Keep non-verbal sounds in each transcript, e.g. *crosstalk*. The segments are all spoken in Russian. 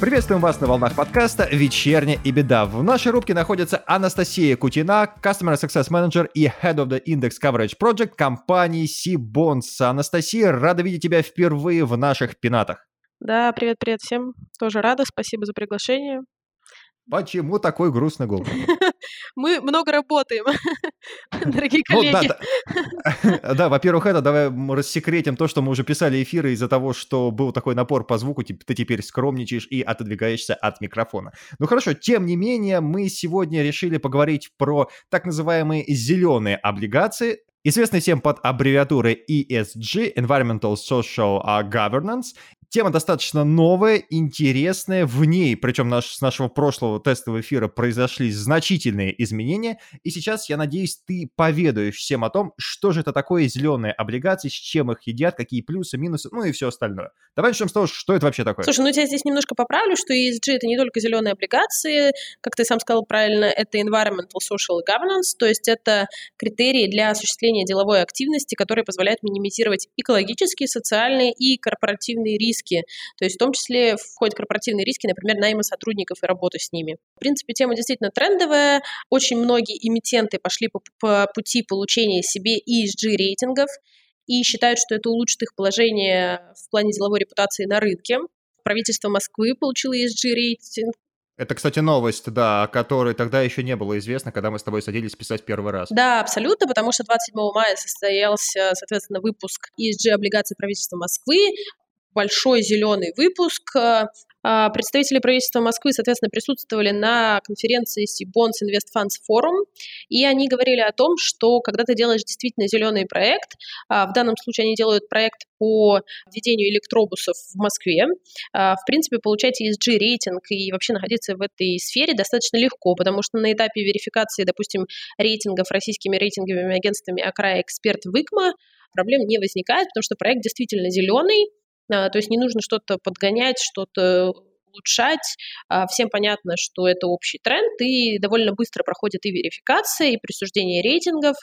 Приветствуем вас на волнах подкаста «Вечерня и беда». В нашей рубке находится Анастасия Кутина, Customer Success Manager и Head of the Index Coverage Project компании Сибонс. Анастасия, рада видеть тебя впервые в наших пенатах. Да, привет-привет всем. Тоже рада, спасибо за приглашение. Почему такой грустный голос? Мы много работаем, *laughs* дорогие коллеги. Да, *laughs* да во-первых, это давай рассекретим то, что мы уже писали эфиры из-за того, что был такой напор по звуку, ты теперь скромничаешь и отодвигаешься от микрофона. Ну хорошо, тем не менее, мы сегодня решили поговорить про так называемые зеленые облигации, известный всем под аббревиатурой ESG, Environmental Social Governance, Тема достаточно новая, интересная. В ней, причем наш, с нашего прошлого тестового эфира произошли значительные изменения. И сейчас, я надеюсь, ты поведаешь всем о том, что же это такое зеленые облигации, с чем их едят, какие плюсы, минусы, ну и все остальное. Давай начнем с того, что это вообще такое. Слушай, ну я здесь немножко поправлю, что ESG это не только зеленые облигации, как ты сам сказал правильно, это Environmental Social Governance, то есть это критерии для осуществления деловой активности, которые позволяют минимизировать экологические, социальные и корпоративные риски риски, то есть в том числе входят корпоративные риски, например, найма сотрудников и работы с ними. В принципе, тема действительно трендовая. Очень многие эмитенты пошли по, по пути получения себе ESG-рейтингов и считают, что это улучшит их положение в плане деловой репутации на рынке. Правительство Москвы получило ESG-рейтинг, это, кстати, новость, да, о которой тогда еще не было известно, когда мы с тобой садились писать первый раз. Да, абсолютно, потому что 27 мая состоялся, соответственно, выпуск ESG облигаций правительства Москвы большой зеленый выпуск. Э, а, представители правительства Москвы, соответственно, присутствовали на конференции Bonds Invest Funds Forum, и они говорили о том, что когда ты делаешь действительно зеленый проект, а, в данном случае они делают проект по введению электробусов в Москве, а, в принципе, получать ESG-рейтинг и вообще находиться в этой сфере достаточно легко, потому что на этапе верификации, допустим, рейтингов российскими рейтинговыми агентствами Акрая Эксперт Выкма проблем не возникает, потому что проект действительно зеленый, то есть не нужно что-то подгонять, что-то улучшать. А, всем понятно, что это общий тренд, и довольно быстро проходит и верификация, и присуждение рейтингов.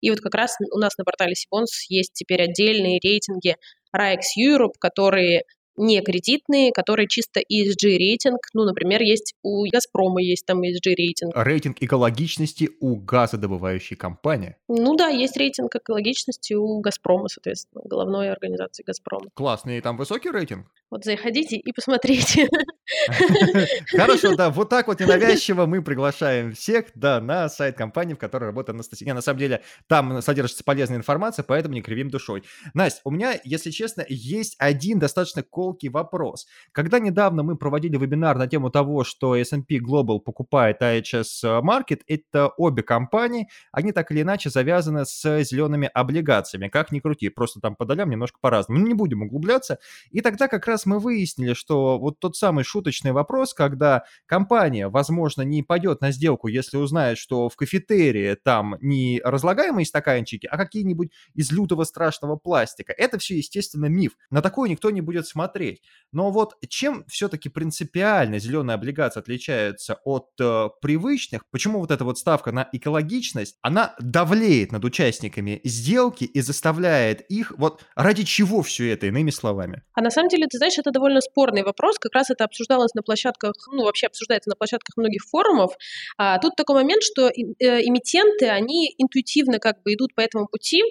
И вот как раз у нас на портале Сибонс есть теперь отдельные рейтинги RAEX Europe, которые не кредитные, которые чисто ESG-рейтинг. Ну, например, есть у «Газпрома» есть там ESG-рейтинг. Рейтинг экологичности у газодобывающей компании? Ну да, есть рейтинг экологичности у «Газпрома», соответственно, головной организации «Газпрома». Классный, там высокий рейтинг? Вот заходите и посмотрите. *laughs* Хорошо, да, вот так вот *laughs* ненавязчиво мы приглашаем всех, да, на сайт компании, в которой работает Анастасия. На самом деле, там содержится полезная информация, поэтому не кривим душой. Настя, у меня, если честно, есть один достаточно колкий вопрос. Когда недавно мы проводили вебинар на тему того, что S&P Global покупает IHS Market, это обе компании, они так или иначе завязаны с зелеными облигациями, как ни крути, просто там по долям немножко по-разному. Не будем углубляться. И тогда как раз раз мы выяснили, что вот тот самый шуточный вопрос, когда компания, возможно, не пойдет на сделку, если узнает, что в кафетерии там не разлагаемые стаканчики, а какие-нибудь из лютого страшного пластика. Это все, естественно, миф. На такое никто не будет смотреть. Но вот чем все-таки принципиально зеленые облигации отличаются от э, привычных, почему вот эта вот ставка на экологичность, она давлеет над участниками сделки и заставляет их, вот ради чего все это, иными словами? А на самом деле, ты знаешь, знаешь, это довольно спорный вопрос. Как раз это обсуждалось на площадках, ну, вообще обсуждается на площадках многих форумов. А, тут такой момент, что эмитенты, они интуитивно как бы идут по этому пути.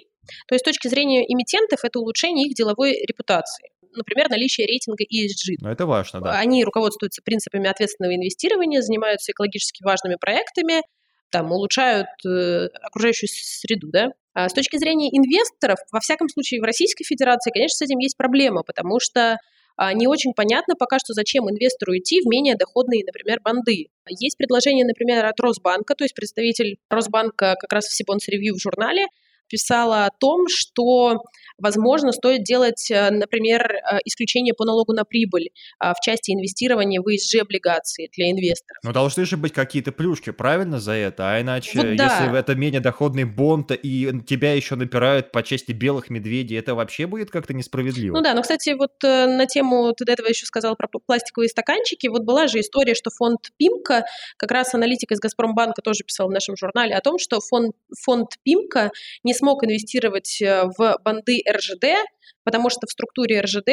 То есть с точки зрения эмитентов это улучшение их деловой репутации например, наличие рейтинга ESG. Но это важно, да. Они руководствуются принципами ответственного инвестирования, занимаются экологически важными проектами, там, улучшают э, окружающую среду, да. А с точки зрения инвесторов, во всяком случае, в Российской Федерации, конечно, с этим есть проблема, потому что не очень понятно пока что, зачем инвестору идти в менее доходные, например, банды. Есть предложение, например, от Росбанка, то есть представитель Росбанка как раз в Сибонс Ревью в журнале писала о том, что возможно, стоит делать, э, например, э, исключение по налогу на прибыль а, в части инвестирования в ESG-облигации для инвесторов. Ну, должны же быть какие-то плюшки, правильно, за это? А иначе, вот да. если это менее доходный бонд, и тебя еще напирают по части белых медведей, это вообще будет как-то несправедливо. Ну да, но, кстати, вот э, на тему, ты до этого еще сказал про пластиковые стаканчики, вот была же история, что фонд Пимка, как раз аналитик из Газпромбанка тоже писал в нашем журнале о том, что фонд, фонд Пимка не смог инвестировать в банды РЖД, потому что в структуре РЖД,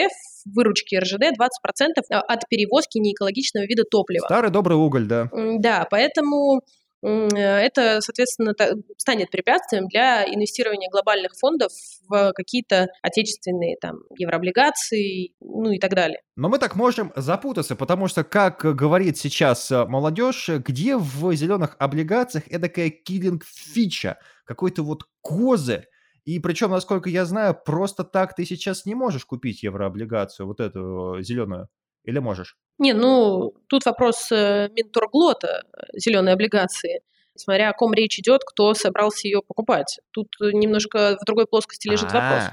в выручке РЖД 20% а, от перевозки неэкологичного вида топлива. Старый добрый уголь, да. Да, поэтому это, соответственно, станет препятствием для инвестирования глобальных фондов в какие-то отечественные там еврооблигации, ну и так далее. Но мы так можем запутаться, потому что, как говорит сейчас э, молодежь, где в зеленых облигациях эдакая киллинг-фича, какой-то вот козырь, и причем, насколько я знаю, просто так ты сейчас не можешь купить еврооблигацию, вот эту зеленую. Или можешь? Не, ну, тут вопрос э, Минторглота, э, зеленой облигации. Смотря о ком речь идет, кто собрался ее покупать. Тут немножко в другой плоскости лежит А-а-а. вопрос.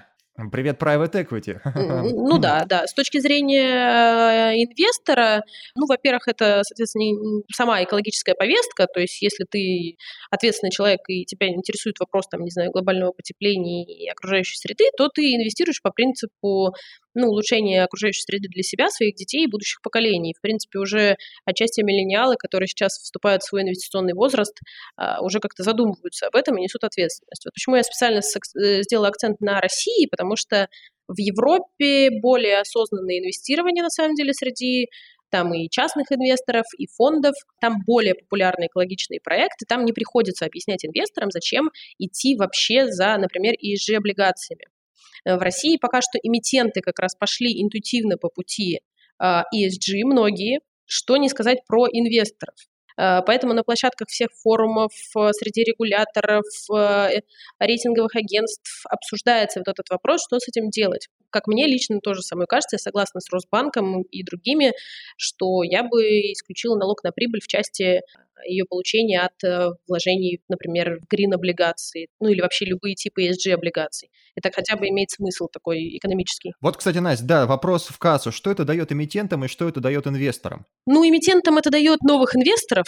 Привет, private equity. *laughs* Ну да, да. С точки зрения э, инвестора, ну, во-первых, это, соответственно, сама экологическая повестка, то есть если ты ответственный человек и тебя интересует вопрос, там, не знаю, глобального потепления и окружающей среды, то ты инвестируешь по принципу ну, улучшение окружающей среды для себя, своих детей и будущих поколений. В принципе, уже отчасти миллениалы, которые сейчас вступают в свой инвестиционный возраст, а, уже как-то задумываются об этом и несут ответственность. Вот почему я специально э, сделала акцент на России, потому что в Европе более осознанное инвестирование, на самом деле, среди там и частных инвесторов, и фондов, там более популярные экологичные проекты, там не приходится объяснять инвесторам, зачем идти вообще за, например, ESG-облигациями. Э, в России пока что эмитенты как раз пошли интуитивно по пути а, ESG, многие, что не сказать про инвесторов. Э, поэтому на площадках всех форумов, э, среди регуляторов, рейтинговых агентств обсуждается вот этот вопрос, что с этим делать. Как мне лично тоже самое кажется, я согласна с Росбанком и другими, что я бы исключила налог на прибыль в части ее получения от э, вложений, например, в грин-облигации, ну или вообще любые типы ESG-облигаций. Это хотя бы имеет смысл такой экономический. Вот, кстати, Настя, да, вопрос в кассу. Что это дает эмитентам и что это дает инвесторам? Ну, эмитентам это дает новых инвесторов,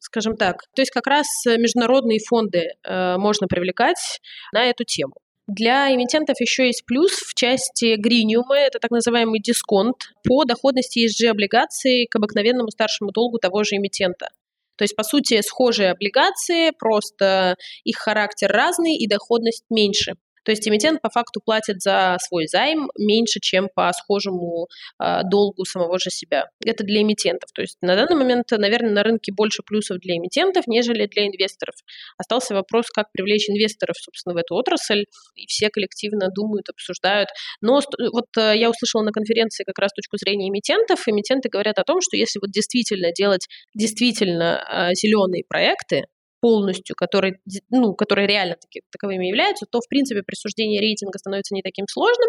скажем так. То есть как раз международные фонды э, можно привлекать на эту тему. Для эмитентов еще есть плюс в части гриниума, это так называемый дисконт по доходности ESG-облигаций к обыкновенному старшему долгу того же эмитента. То есть, по сути, схожие облигации, просто их характер разный и доходность меньше. То есть эмитент по факту платит за свой займ меньше, чем по схожему э, долгу самого же себя. Это для эмитентов. То есть на данный момент, наверное, на рынке больше плюсов для эмитентов, нежели для инвесторов. Остался вопрос, как привлечь инвесторов, собственно, в эту отрасль. И все коллективно думают, обсуждают. Но вот э, я услышала на конференции как раз точку зрения эмитентов. Эмитенты говорят о том, что если вот действительно делать действительно э, зеленые проекты, полностью, которые, ну, которые реально таки, таковыми являются, то, в принципе, присуждение рейтинга становится не таким сложным.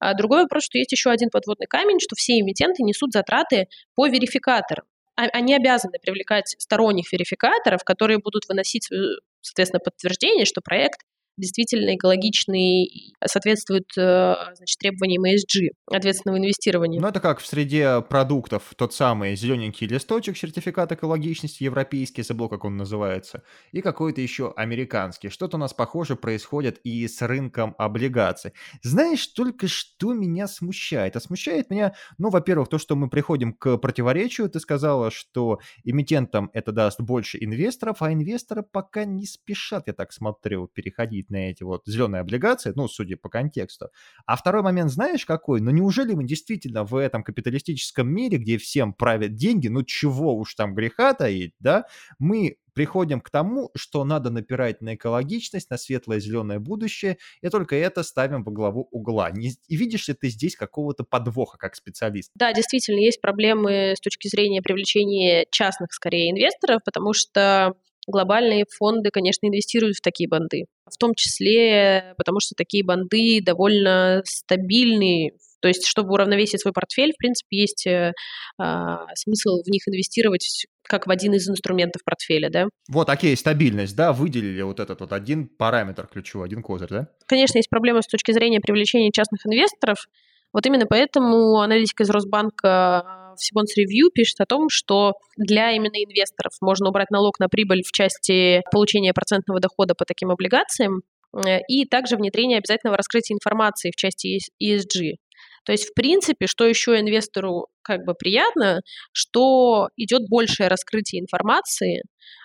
А другой вопрос, что есть еще один подводный камень, что все эмитенты несут затраты по верификаторам. А, они обязаны привлекать сторонних верификаторов, которые будут выносить, э, соответственно, подтверждение, что проект действительно экологичный, соответствует э, значит, требованиям ESG, ответственного инвестирования. Ну, это как в среде продуктов тот самый зелененький листочек, сертификат экологичности европейский, забыл, как он называется, и какой-то еще американский. Что-то у нас похоже происходит и с рынком облигаций. Знаешь, только что меня смущает? А смущает меня, ну, во-первых, то, что мы приходим к противоречию. Ты сказала, что эмитентам это даст больше инвесторов, а инвесторы пока не спешат, я так смотрю, переходить на эти вот зеленые облигации, ну, судя по контексту. А второй момент, знаешь, какой? Ну, неужели мы действительно в этом капиталистическом мире, где всем правят деньги, ну, чего уж там греха таить, да, мы приходим к тому, что надо напирать на экологичность, на светлое зеленое будущее, и только это ставим во главу угла. Не, и видишь ли ты здесь какого-то подвоха как специалист? Да, действительно, есть проблемы с точки зрения привлечения частных, скорее, инвесторов, потому что глобальные фонды, конечно, инвестируют в такие банды. В том числе потому, что такие банды довольно стабильные. То есть, чтобы уравновесить свой портфель, в принципе, есть э, а, смысл в них инвестировать как в один из инструментов портфеля, да. Вот, окей, стабильность, да, выделили вот этот вот один параметр ключевой, один козырь, да? Конечно, есть проблемы с точки зрения привлечения частных инвесторов. Вот именно поэтому аналитик из Росбанка в Сибонс Ревью пишет о том, что для именно инвесторов можно убрать налог на прибыль в части получения процентного дохода по таким облигациям, э, и также внедрение обязательного раскрытия информации в части ESG. То есть, в принципе, что еще инвестору как бы приятно, что идет большее раскрытие информации,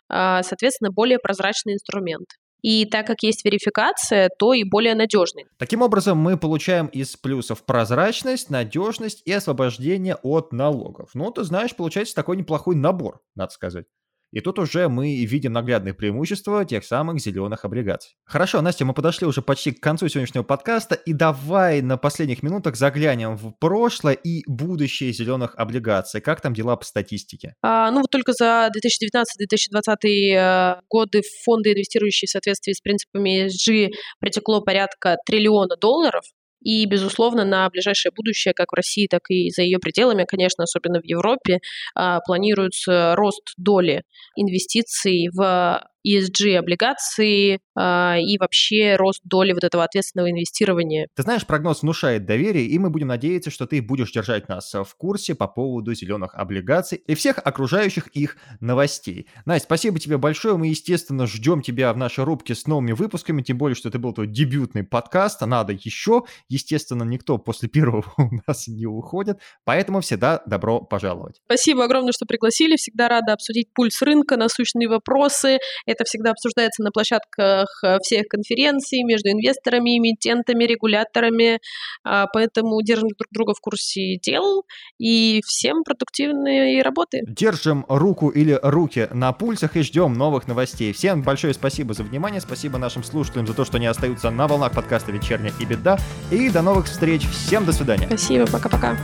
а, соответственно, более прозрачный инструмент. И так как есть верификация, то и более надежный. Таким образом, мы получаем из плюсов прозрачность, надежность и освобождение от налогов. Ну, ты знаешь, получается такой неплохой набор, надо сказать. И тут уже мы видим наглядные преимущества тех самых зеленых облигаций. Хорошо, Настя, мы подошли уже почти к концу сегодняшнего подкаста, и давай на последних минутах заглянем в прошлое и будущее зеленых облигаций. Как там дела по статистике? А, ну вот только за 2019-2020 э, годы фонды, инвестирующие в соответствии с принципами ESG, притекло порядка триллиона долларов. И, безусловно, на ближайшее будущее, как в России, так и за ее пределами, конечно, особенно в Европе, а, планируется рост доли инвестиций в ESG-облигации э, и вообще рост доли вот этого ответственного инвестирования. Ты знаешь, прогноз внушает доверие, и мы будем надеяться, что ты будешь держать нас в курсе по поводу зеленых облигаций и всех окружающих их новостей. Настя, спасибо тебе большое. Мы, естественно, ждем тебя в нашей рубке с новыми выпусками, тем более, что это был твой дебютный подкаст, а надо еще. Естественно, никто после первого *laughs* у нас не уходит, поэтому всегда добро пожаловать. Спасибо огромное, что пригласили. Всегда рада обсудить пульс рынка, насущные вопросы. Это всегда обсуждается на площадках э, всех конференций между инвесторами, эмитентами, регуляторами. А, поэтому держим друг друга в курсе дел и всем продуктивной работы. Держим руку или руки на пульсах и ждем новых новостей. Всем большое спасибо за внимание, спасибо нашим слушателям за то, что они остаются на волнах подкаста «Вечерняя и беда». И до новых встреч. Всем до свидания. Спасибо, пока-пока.